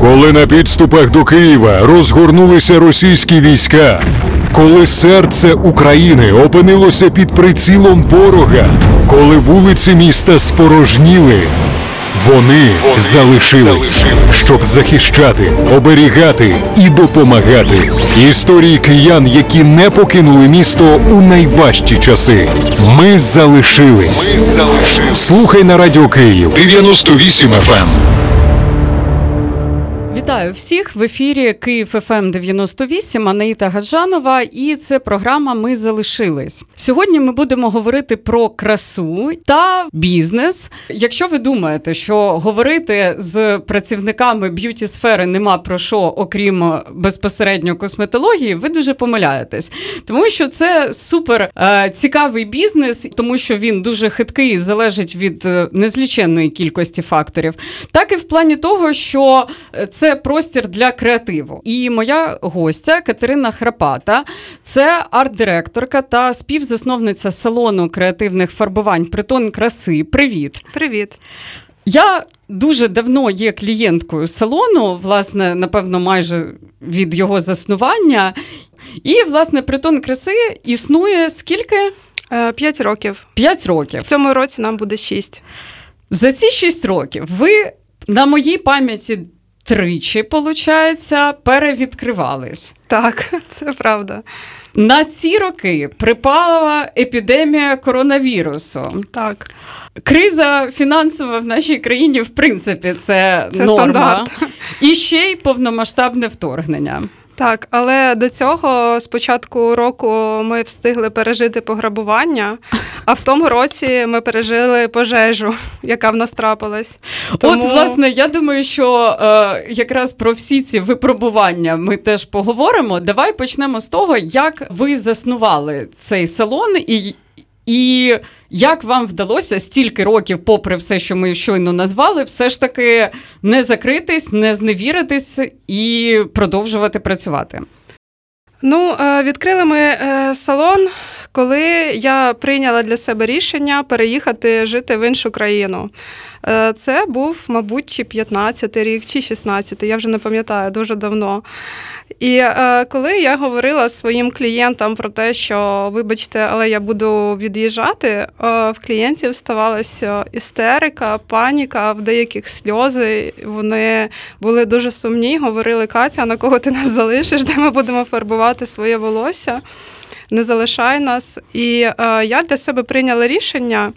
Коли на підступах до Києва розгорнулися російські війська, коли серце України опинилося під прицілом ворога, коли вулиці міста спорожніли, вони, залишились, щоб захищати, оберігати і допомагати. Історії киян, які не покинули місто у найважчі часи. Ми залишились. Слухай на радіо Київ 98 FM. Вітаю всіх в ефірі Київ ФМ 98, Анаїта Гаджанова, і це програма Ми залишились. Сьогодні ми будемо говорити про красу та бізнес. Якщо ви думаєте, що говорити з працівниками б'юті сфери нема про що, окрім безпосередньо косметології, ви дуже помиляєтесь, тому що це супер е, цікавий бізнес, тому що він дуже хиткий і залежить від е, незліченної кількості факторів, так і в плані того, що е, це простір для креативу. І моя гостя Катерина Храпата, це арт-директорка та співзасновниця салону креативних фарбувань Притон краси. Привіт! Привіт. Я дуже давно є клієнткою салону, власне, напевно, майже від його заснування. І, власне, притон краси існує скільки? Е, П'ять років. П'ять років. В цьому році нам буде шість. За ці шість років ви на моїй пам'яті тричі, виходить, перевідкривались. Так, це правда. На ці роки припала епідемія коронавірусу. Так, Криза фінансова в нашій країні, в принципі, це, Це норма. стандарт. І ще й повномасштабне вторгнення. Так. Але до цього з початку року ми встигли пережити пограбування, а в тому році ми пережили пожежу, яка в нас трапилась. Тому- От, власне, я думаю, що е, якраз про всі ці випробування ми теж поговоримо. Давай почнемо з того, як ви заснували цей салон і. І як вам вдалося стільки років, попри все, що ми щойно назвали, все ж таки не закритись, не зневіритись і продовжувати працювати? Ну, е, відкрили ми е, салон, коли я прийняла для себе рішення переїхати жити в іншу країну. Е, Це був, мабуть, чи 15-й рік, чи 16-й, я вже не пам'ятаю дуже давно. І е, коли я говорила своїм клієнтам про те, що, вибачте, але я буду від'їжджати, е, в клієнтів ставалася істерика, паніка, в деяких сльози. Вони були дуже сумні, говорили: Катя, на кого ти нас залишиш, де ми будемо фарбувати своє волосся? Не залишає нас. І е, я для себе прийняла рішення.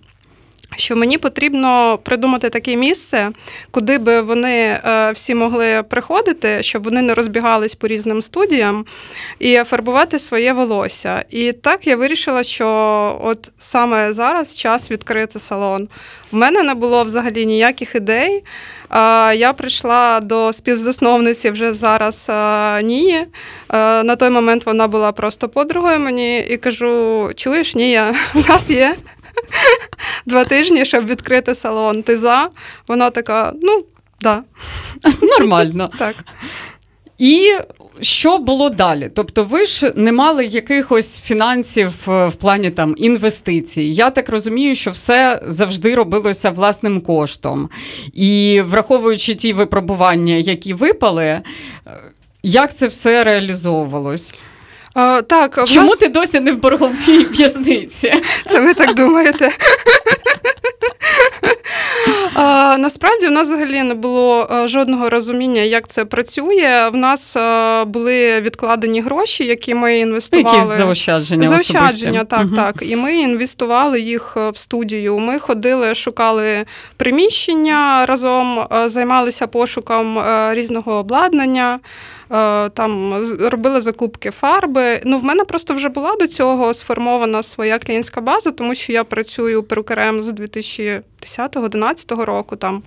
Що мені потрібно придумати таке місце, куди би вони е, всі могли приходити, щоб вони не розбігались по різним студіям і фарбувати своє волосся. І так я вирішила, що от саме зараз час відкрити салон. У мене не було взагалі ніяких ідей. Я прийшла до співзасновниці вже зараз Нії. Е, На той момент вона була просто подругою мені і кажу: чуєш, Нія, в нас є два тижні, щоб відкрити салон. Ти за? Вона така: ну, да, Нормально. так. І що було далі? Тобто, ви ж не мали якихось фінансів е, в плані там інвестицій. Я так розумію, що все завжди робилося власним коштом. І враховуючи ті випробування, які випали, е, як це все реалізовувалось? А, так, Чому нас... ти досі не в борговій в'язниці? Це ви так думаєте? А, насправді в нас взагалі не було жодного розуміння, як це працює. В нас а, були відкладені гроші, які ми інвестували. Якісь заощадження? Заощадження, особисті? так, Мгм. так. І ми інвестували їх е, в студію. Ми ходили, шукали приміщення разом, е, займалися пошуком е, різного обладнання. е, Там робили закупки фарби. Ну, в мене просто вже була до цього сформована своя клієнтська база, тому що я працюю перукарем з 2010-2011 року. Там.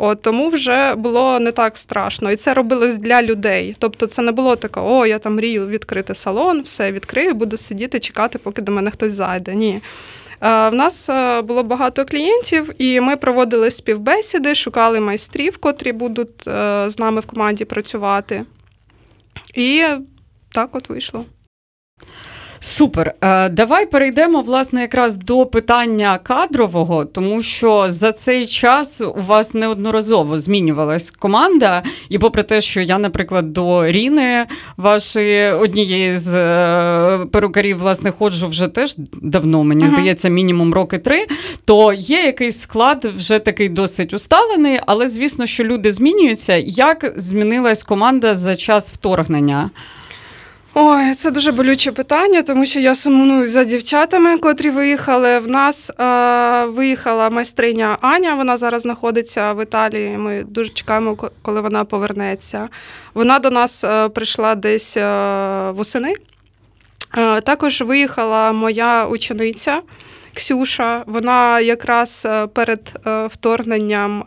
От, тому вже було не так страшно. І це робилось для людей. Тобто це не було таке, о, я там мрію відкрити салон, все відкрию, буду сидіти, чекати, поки до мене хтось зайде. Ні. Е, В нас е, було багато клієнтів, і ми проводили співбесіди, шукали майстрів, котрі будуть е, з нами в команді працювати. І так от вийшло. Супер. Е, Давай перейдемо власне якраз до питання кадрового, тому що за цей час у вас неодноразово змінювалась команда. І попри те, що я, наприклад, до Ріни, вашої однієї з е, перукарів, власне, ходжу вже теж давно, мені Ага. здається, мінімум роки три, то є якийсь склад вже такий досить усталений, але звісно, що люди змінюються. Як змінилась команда за час вторгнення? Ой, це дуже болюче питання, тому що я сумую за дівчатами, котрі виїхали. В нас е, виїхала майстриня Аня. Вона зараз знаходиться в Італії. Ми дуже чекаємо, коли вона повернеться. Вона до нас е, прийшла десь е, восени. Е, також виїхала моя учениця. Ксюша, вона якраз е, перед е, вторгненням е,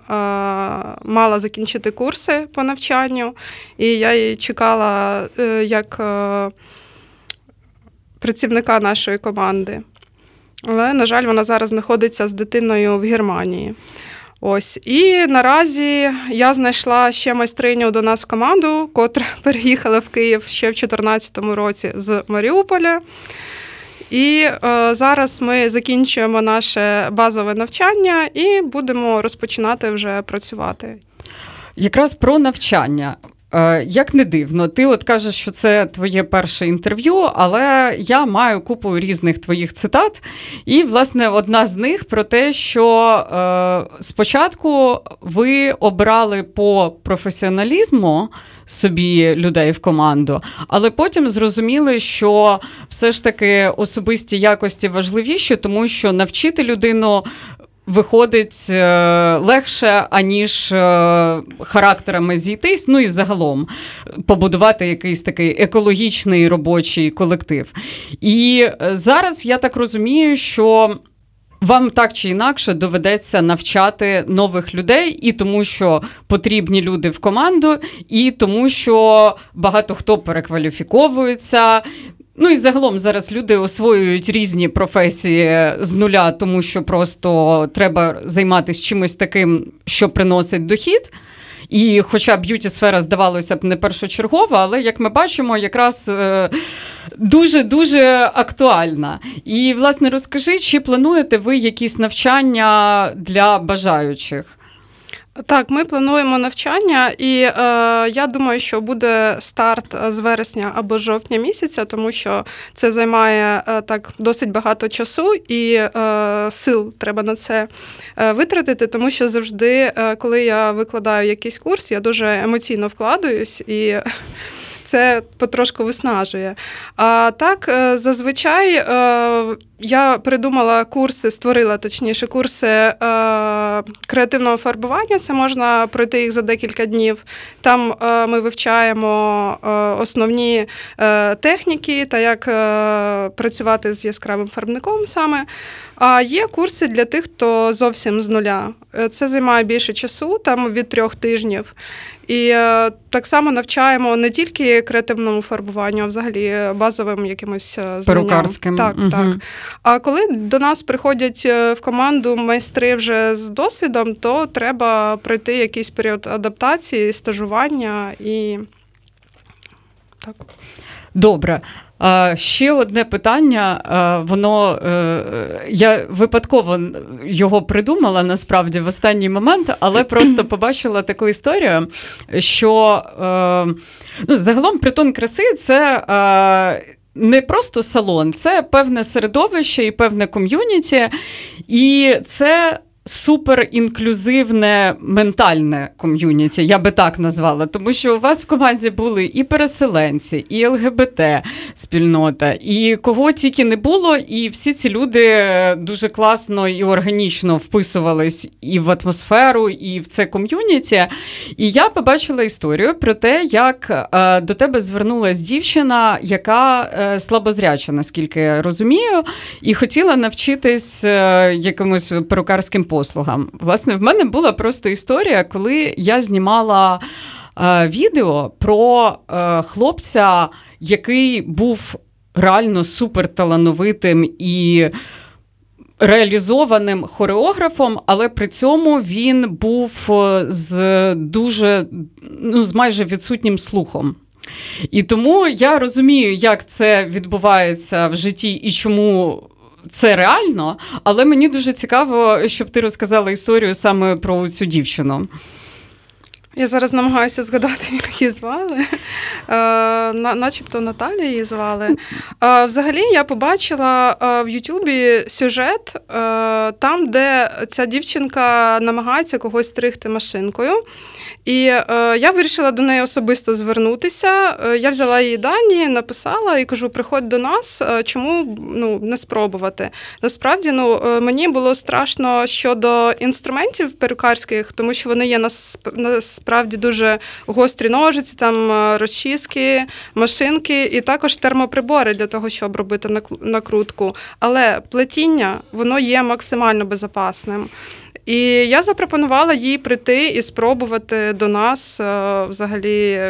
мала закінчити курси по навчанню, і я її чекала як працівника нашої команди. Але, на жаль, вона зараз знаходиться з дитиною в Германії. Ось. І наразі я знайшла ще майстриню до нас в команду, котра переїхала в Київ ще в 2014 році з Маріуполя. І е, зараз ми закінчуємо наше базове навчання і будемо розпочинати вже працювати. Якраз про навчання. Е, Як не дивно, ти от кажеш, що це твоє перше інтерв'ю, але я маю купу різних твоїх цитат. І, власне, одна з них про те, що е, спочатку ви обрали по професіоналізму собі людей в команду, але потім зрозуміли, що все ж таки особисті якості важливіші, тому що навчити людину виходить е, легше, аніж е, характерами зійтись, ну і загалом побудувати якийсь такий екологічний робочий колектив. І е, зараз я так розумію, що. Вам так чи інакше доведеться навчати нових людей, і тому, що потрібні люди в команду, і тому, що багато хто перекваліфіковується. Ну і загалом зараз люди освоюють різні професії з нуля, тому що просто треба займатися чимось таким, що приносить дохід. І хоча б'юті сфера здавалося б не першочергова, але як ми бачимо, якраз е, дуже-дуже актуальна. І, власне, розкажи, чи плануєте ви якісь навчання для бажаючих? Так, ми плануємо навчання, і е, я думаю, що буде старт з вересня або жовтня місяця, тому що це займає е, так досить багато часу і е, сил треба на це е, витратити, тому що завжди, е, коли я викладаю якийсь курс, я дуже емоційно вкладаюсь і. Це потрошку виснажує. А так, е, зазвичай е, я придумала курси, створила точніше курси е, креативного фарбування. Це можна пройти їх за декілька днів. Там е, ми вивчаємо е, основні е, техніки та як е, працювати з яскравим фарбником саме. А є курси для тих, хто зовсім з нуля. Е, Це займає більше часу, там від трьох тижнів. І е, так само навчаємо не тільки креативному фарбуванню, а взагалі базовим якимось е, знанням. Перукарським. Так, Мгм. так. А коли до нас приходять е, в команду майстри вже з досвідом, то треба пройти якийсь період адаптації, стажування і так. Добре. Ще одне питання. Воно е, я випадково його придумала насправді в останній момент, але просто побачила таку історію, що е, ну, загалом притон краси це. Не просто салон, це певне середовище і певне ком'юніті, і це супер інклюзивне ментальне ком'юніті, я би так назвала, тому що у вас в команді були і переселенці, і ЛГБТ спільнота, і кого тільки не було, і всі ці люди дуже класно і органічно вписувались і в атмосферу, і в це ком'юніті. І я побачила історію про те, як е, до тебе звернулась дівчина, яка е, слабозряча, наскільки я розумію, і хотіла навчитись е, якимось перукарським послугам. Власне, в мене була просто історія, коли я знімала е, відео про е, хлопця, який був реально суперталановитим і. Реалізованим хореографом, але при цьому він був е, з дуже ну, з майже відсутнім слухом. І тому я розумію, як це відбувається в житті і чому. Це реально, але мені дуже цікаво, щоб ти розказала історію саме про цю дівчину. Я зараз намагаюся згадати, як її звали. Е, начебто Наталія її звали. Е, взагалі, я побачила е, в Ютубі сюжет, е, там, де ця дівчинка намагається когось стригти машинкою. І е, я вирішила до неї особисто звернутися. Е, я взяла її дані, написала і кажу: приходь до нас, е, чому ну, не спробувати. Насправді, ну е, мені було страшно щодо інструментів перукарських, тому що вони є насп- насправді дуже гострі ножиці, там е, розчіски, машинки і також термоприбори для того, щоб робити накрутку. Але плетіння воно є максимально безпечним. І я запропонувала їй прийти і спробувати до нас е, взагалі.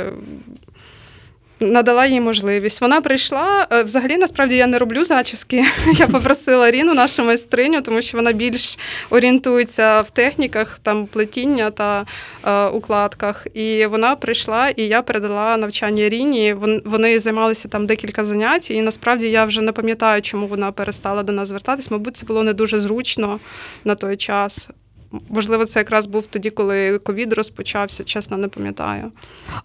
Надала їй можливість. Вона прийшла. е, Взагалі, насправді, я не роблю зачіски. Я попросила Ріну, нашу майстриню, тому що вона більш орієнтується в техніках там плетіння та е, укладках. І вона прийшла, і я передала навчання Ріні. Вон- Вони займалися там декілька занять, і насправді я вже не пам'ятаю, чому вона перестала до нас звертатись. Мабуть, це було не дуже зручно на той час. Можливо, це якраз був тоді, коли ковід розпочався, чесно, не пам'ятаю.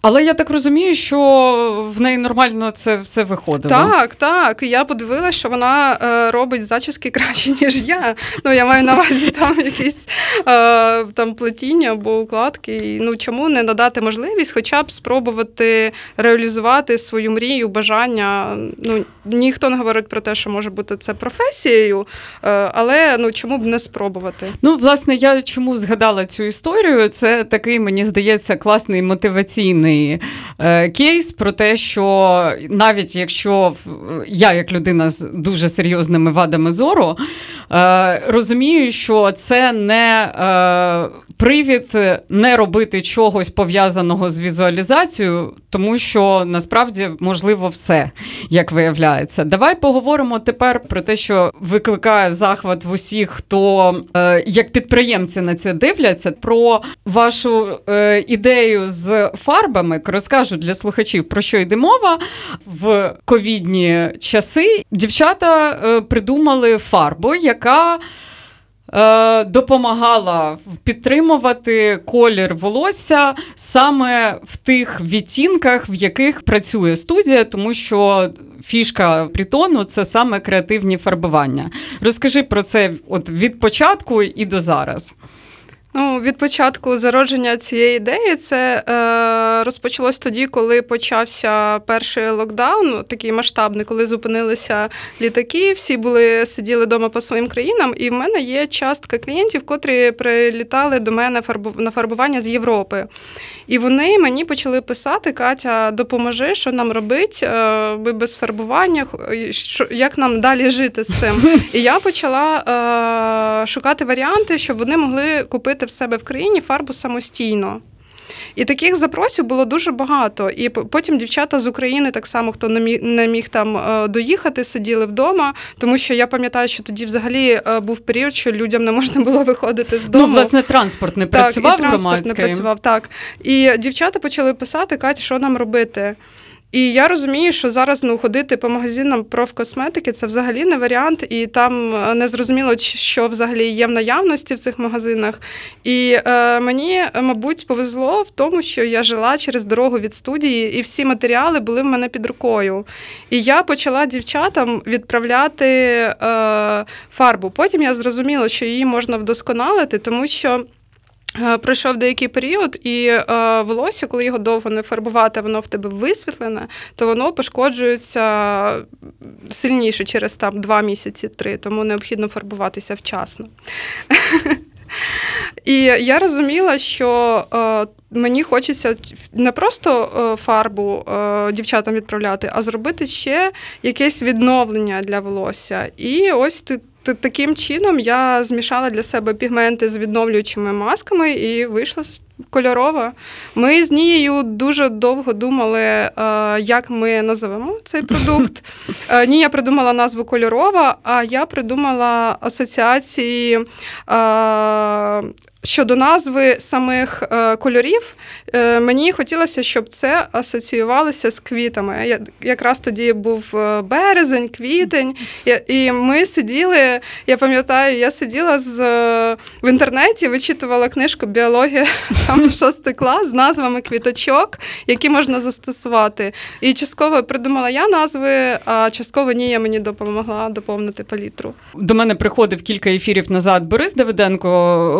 Але я так розумію, що в неї нормально це все виходило. Так, так. Я подивилася, що вона е, робить зачіски краще, ніж я. Ну, я маю на увазі там якісь е, там плетіння або укладки. Ну чому не надати можливість, хоча б спробувати реалізувати свою мрію, бажання. Ну ніхто не говорить про те, що може бути це професією, е, але ну чому б не спробувати? Ну, власне, я чому згадала цю історію? Це такий, мені здається, класний мотиваційний е, кейс про те, що навіть якщо я, як людина з дуже серйозними вадами зору, е, розумію, що це не е, привід не робити чогось пов'язаного з візуалізацією, тому що насправді можливо все, як виявляється. Давай поговоримо тепер про те, що викликає захват в усіх, хто е, як підприємці на це дивляться, про вашу е, ідею з фарбами. Розкажу для слухачів, про що йде мова. В ковідні часи дівчата е, придумали фарбу, яка е, допомагала підтримувати колір волосся саме в тих відтінках, в яких працює студія, тому що фішка притону це саме креативні фарбування. Розкажи про це от від початку і до зараз. Ну, від початку зародження цієї ідеї це е, розпочалось тоді, коли почався перший локдаун, такий масштабний, коли зупинилися літаки, всі були сиділи вдома по своїм країнам. І в мене є частка клієнтів, котрі прилітали до мене на фарбування з Європи. І вони мені почали писати: Катя, допоможи, що нам робити, е, ми без фарбування, що, як нам далі жити з цим. І я почала е, шукати варіанти, щоб вони могли купити в себе в країні фарбу самостійно. І таких запросів було дуже багато. І потім дівчата з України, так само, хто не міг, не міг там е, доїхати, сиділи вдома, тому що я пам'ятаю, що тоді взагалі е, був період, що людям не можна було виходити з дому. Ну, власне, транспорт не Так, працював і транспорт громадський. не працював, так. І дівчата почали писати, Катя, що нам робити? І я розумію, що зараз ну, ходити по магазинам профкосметики це взагалі не варіант, і там е, не зрозуміло, що взагалі є в наявності в цих магазинах. І е, мені, мабуть, повезло в тому, що я жила через дорогу від студії, і всі матеріали були в мене під рукою. І я почала дівчатам відправляти е, фарбу. Потім я зрозуміла, що її можна вдосконалити, тому що. Е, Пройшов деякий період, і е, волосся, коли його довго не фарбувати, воно в тебе висвітлене, то воно пошкоджується сильніше через там два місяці, три, тому необхідно фарбуватися вчасно. І я розуміла, що е, мені хочеться не просто е, фарбу е, дівчатам відправляти, а зробити ще якесь відновлення для волосся. І ось ти. Таким чином я змішала для себе пігменти з відновлюючими масками і вийшла кольорова. Ми з Нією дуже довго думали, е, як ми називемо цей продукт. Е, Нія придумала назву кольорова, а я придумала асоціації. Щодо назви самих е, кольорів, е, мені хотілося, щоб це асоціювалося з квітами. Я, якраз тоді був е, березень, квітень, і, ми сиділи. Я пам'ятаю, я сиділа з, в інтернеті, вичитувала книжку Біологія там шостий клас з назвами квіточок, які можна застосувати. І частково придумала я назви, а частково Нія мені допомогла доповнити палітру. До мене приходив кілька ефірів назад Борис Давиденко,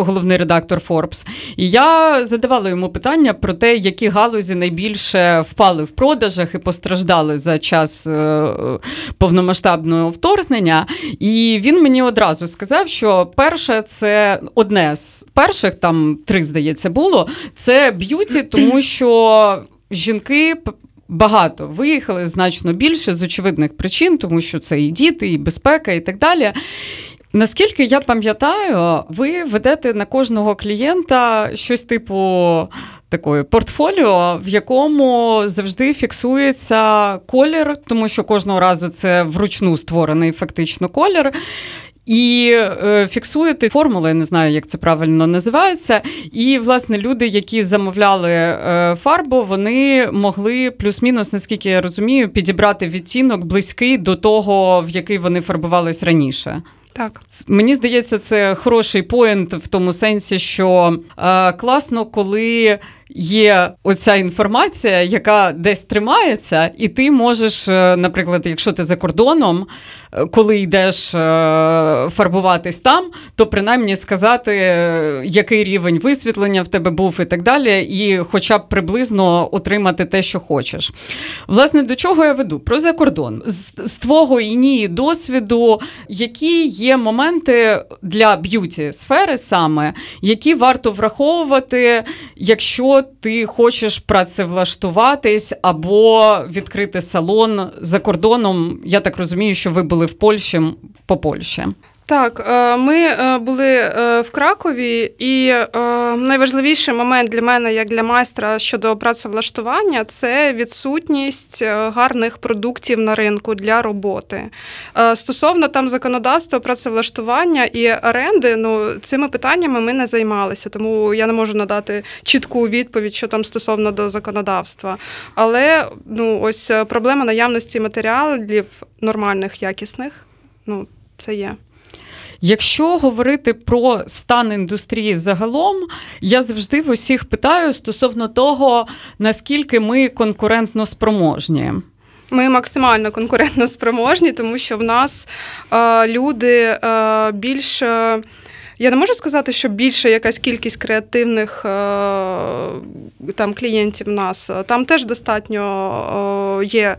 головний редактор Forbes, і я задавала йому питання про те, які галузі найбільше впали в продажах і постраждали за час е, повномасштабного вторгнення. І він мені одразу сказав, що перше це одне з перших, там три, здається, було це б'юті, тому що жінки. Багато виїхали значно більше з очевидних причин, тому що це і діти, і безпека, і так далі. Наскільки я пам'ятаю, ви ведете на кожного клієнта щось типу такої портфоліо, в якому завжди фіксується колір, тому що кожного разу це вручну створений фактично колір. І е, фіксуєте формули, не знаю, як це правильно називається. І, власне, люди, які замовляли е, фарбу, вони могли плюс-мінус, наскільки я розумію, підібрати відтінок близький до того, в який вони фарбувались раніше. Так. Мені здається, це хороший поєнт в тому сенсі, що е, класно, коли є оця інформація, яка десь тримається, і ти можеш, е, наприклад, якщо ти за кордоном, е, коли йдеш е, фарбуватись там, то принаймні сказати, який рівень висвітлення в тебе був і так далі, і хоча б приблизно отримати те, що хочеш. Власне, до чого я веду? Про закордон. З, з твого і ні досвіду, які є моменти для б'юті сфери саме, які варто враховувати, якщо ти хочеш працевлаштуватись або відкрити салон за кордоном. Я так розумію, що ви були в Польщі по Польщі. Так, е, ми е, були е, в Кракові, і найважливіший момент для мене, як для майстра щодо працевлаштування, це відсутність гарних продуктів на ринку для роботи. Стосовно там законодавства, працевлаштування і оренди, ну цими питаннями ми не займалися, тому я не можу надати чітку відповідь, що там стосовно до законодавства. Але ну ось проблема наявності матеріалів нормальних, якісних, ну це є. Якщо говорити про стан індустрії загалом, я завжди в усіх питаю стосовно того, наскільки ми конкурентно спроможні. Ми максимально конкурентно спроможні, тому що в нас е, люди е, більш. е, Я не можу сказати, що більше якась кількість креативних е, там клієнтів в нас. Там теж достатньо е, є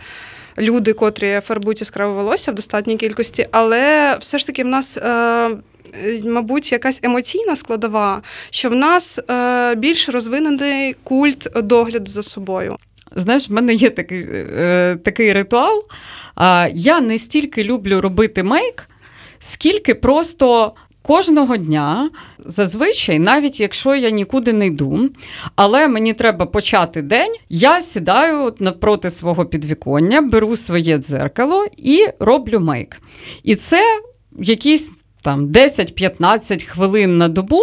люди, котрі фарбують яскраве волосся в достатній кількості, але все ж таки в нас. Е, е, Мабуть, якась емоційна складова, що в нас е, більш розвинений культ догляду за собою. Знаєш, в мене є такий, е, такий ритуал. А, я не стільки люблю робити мейк, скільки просто. Кожного дня, зазвичай, навіть якщо я нікуди не йду, але мені треба почати день, я сідаю навпроти свого підвіконня, беру своє дзеркало і роблю мейк. І це якісь там 10-15 хвилин на добу.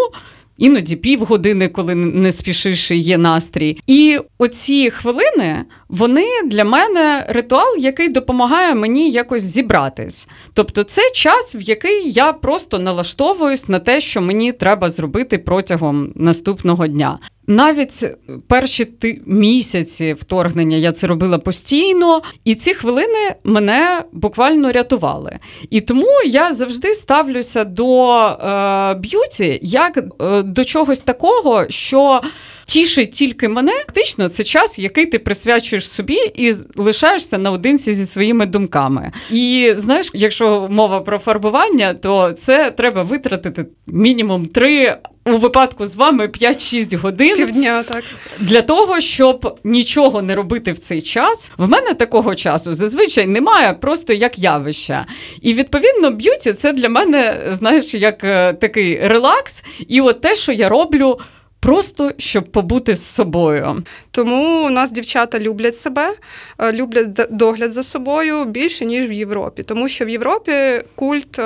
Іноді півгодини, коли не спішиш і є настрій. І оці хвилини вони для мене ритуал, який допомагає мені якось зібратись. Тобто, це час, в який я просто налаштовуюсь на те, що мені треба зробити протягом наступного дня. Навіть перші ти місяці вторгнення я це робила постійно, і ці хвилини мене буквально рятували. І тому я завжди ставлюся до е, б'юті як е, до чогось такого, що тішить тільки мене. Фактично, це час, який ти присвячуєш собі і лишаєшся наодинці зі своїми думками. І знаєш, якщо мова про фарбування, то це треба витратити мінімум три. У випадку з вами 5-6 годин Півдня, так. для того, щоб нічого не робити в цей час. В мене такого часу зазвичай немає, просто як явища. І відповідно, б'юті це для мене, знаєш, як е, такий релакс, і от те, що я роблю просто щоб побути з собою. Тому у нас дівчата люблять себе, е, люблять догляд за собою більше ніж в Європі, тому що в Європі культ е,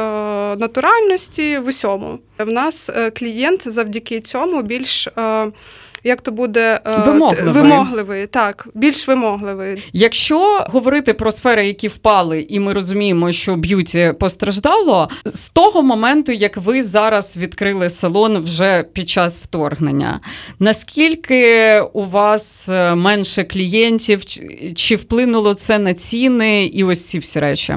натуральності в усьому. В нас е, клієнт завдяки цьому більш. Як то буде е, Вимогливий. вимогливий, так, більш вимогливий. Якщо говорити про сфери, які впали, і ми розуміємо, що б'юті постраждало, з того моменту, як ви зараз відкрили салон вже під час вторгнення, наскільки у вас е, менше клієнтів, чи вплинуло це на ціни і ось ці всі речі?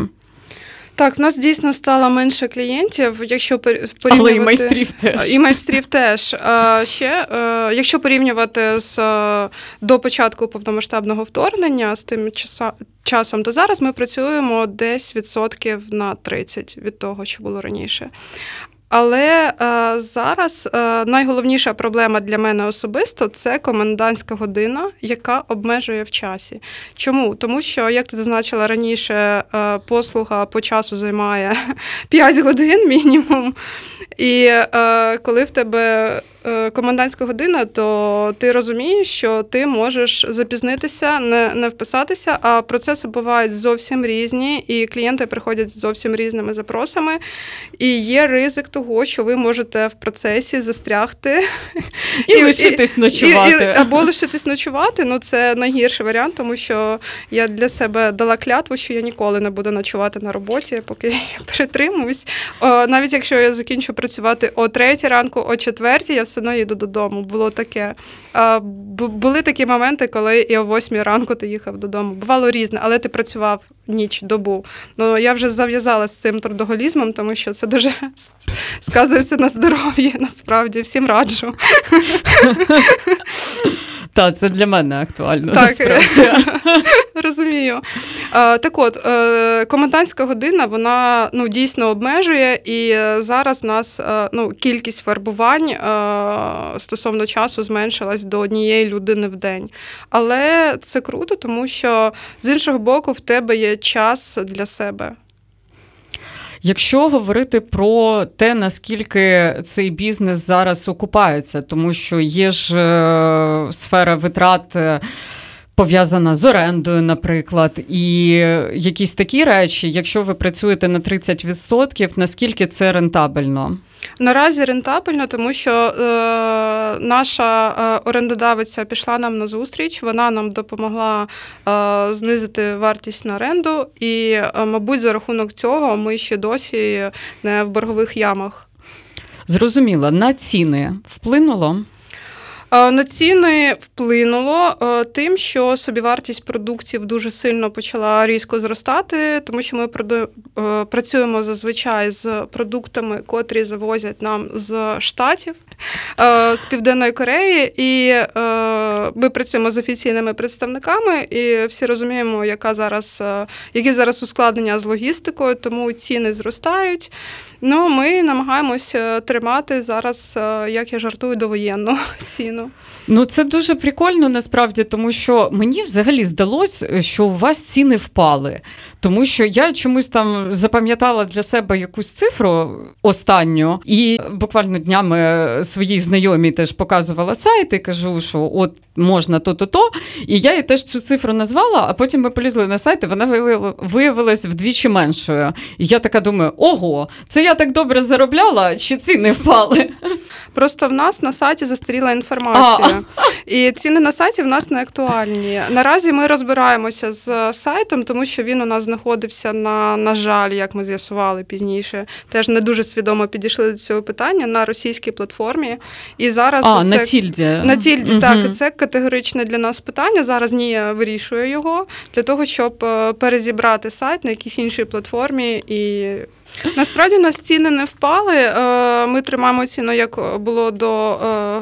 Так, в нас дійсно стало менше клієнтів, якщо пор- порівнювати... Але і майстрів теж. І майстрів теж. А Ще, е, якщо порівнювати з е, до початку повномасштабного вторгнення з тим часа- часом, то зараз ми працюємо десь відсотків на 30 від того, що було раніше. Але е, зараз е, найголовніша проблема для мене особисто це комендантська година, яка обмежує в часі. Чому? Тому що, як ти зазначила раніше, е, послуга по часу займає 5 годин мінімум. І е, коли в тебе комендантська година, то ти розумієш, що ти можеш запізнитися, не, не вписатися, а процеси бувають зовсім різні, і клієнти приходять з зовсім різними запросами. І є ризик того, що ви можете в процесі застрягти І лишитись ночувати. і- або лишитись ночувати. Ну це найгірший варіант, тому що я для себе дала клятву, що я ніколи не буду ночувати на роботі, поки я притримуюсь. О, навіть якщо я закінчу працювати о третій ранку, о четвертій, я все одно їду додому. Було таке. А, бу- були такі моменти, коли і о восьмій ранку ти їхав додому. Бувало різне, але ти працював ніч, добу. Ну я вже зав'язала з цим трудоголізмом, тому що це дуже сказується на здоров'ї. Насправді всім раджу. Так, це для мене актуально. Так. насправді. Розумію. Так от, е, комендантська година вона ну, дійсно обмежує, і е, зараз нас е, ну, кількість фарбувань стосовно часу зменшилась до однієї людини в день. Але це круто, тому що з іншого боку в тебе є час для себе. Якщо говорити про те, наскільки цей бізнес зараз окупається, тому що є ж е, сфера витрат. Пов'язана з орендою, наприклад, і якісь такі речі, якщо ви працюєте на 30%, наскільки це рентабельно? Наразі рентабельно, тому що е, наша е, орендодавиця пішла нам на зустріч, вона нам допомогла е, знизити вартість на оренду, і, е, мабуть, за рахунок цього ми ще досі не в боргових ямах. Зрозуміло, на ціни вплинуло? Е, На ціни вплинуло е, тим, що собівартість продуктів дуже сильно почала різко зростати, тому що ми е, працюємо зазвичай з продуктами, котрі завозять нам з штатів, з Південної Кореї, і ми працюємо з офіційними представниками, і всі розуміємо, яка зараз, які зараз ускладнення з логістикою, тому ціни зростають. Ну, ми намагаємося тримати зараз, як я жартую, довоєнну ціну. Ну, це дуже прикольно насправді, тому що мені взагалі здалось, що у вас ціни впали. Тому що я чомусь там запам'ятала для себе якусь цифру останню, і буквально днями своїй знайомій теж показувала сайт і кажу, що от можна то-то то. І я їй теж цю цифру назвала, а потім ми полізли на сайт, і вона виявила- виявилась вдвічі меншою. І я така думаю: ого, це я так добре заробляла, чи ціни впали? Просто в нас на сайті застаріла інформація, і ціни на сайті в нас не актуальні. Наразі ми розбираємося з сайтом, тому що він у нас знаходився на, на жаль, як ми з'ясували пізніше, теж не дуже свідомо підійшли до цього питання на російській платформі. І зараз А, це на тільді. На тільді, Мгм. так, це категоричне для нас питання. Зараз Нія вирішує його для того, щоб е, перезібрати сайт на якійсь іншій платформі. І насправді нас ціни не впали. Е, Ми тримаємо ціну, як було до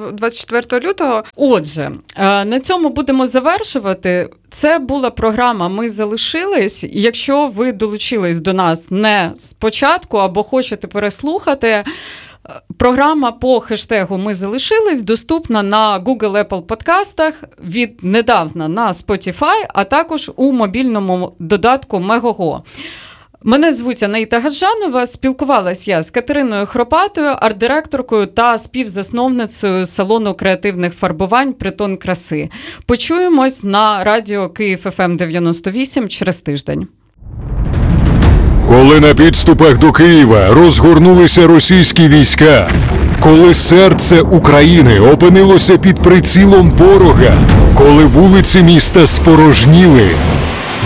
е, 24 лютого. Отже, е, на цьому будемо завершувати. Це була програма Ми залишились. Якщо ви долучились до нас не спочатку або хочете переслухати. е, Програма по хештегу Ми залишились доступна на Google Apple подкастах віднедавна на Spotify, а також у мобільному додатку Megogo. Мене звуть Анаїта Гаджанова. Спілкувалась я з Катериною Хропатою, арт-директоркою та співзасновницею салону креативних фарбувань Притон краси. Почуємось на радіо Київ ФМ 98 через тиждень. Коли на підступах до Києва розгорнулися російські війська, коли серце України опинилося під прицілом ворога, коли вулиці міста спорожніли,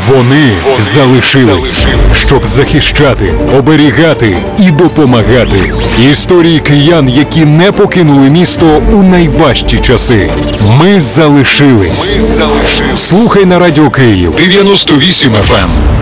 вони, залишились, щоб захищати, оберігати і допомагати. Історії киян, які не покинули місто у найважчі часи. Ми залишились. Слухай на радіо Київ 98 FM.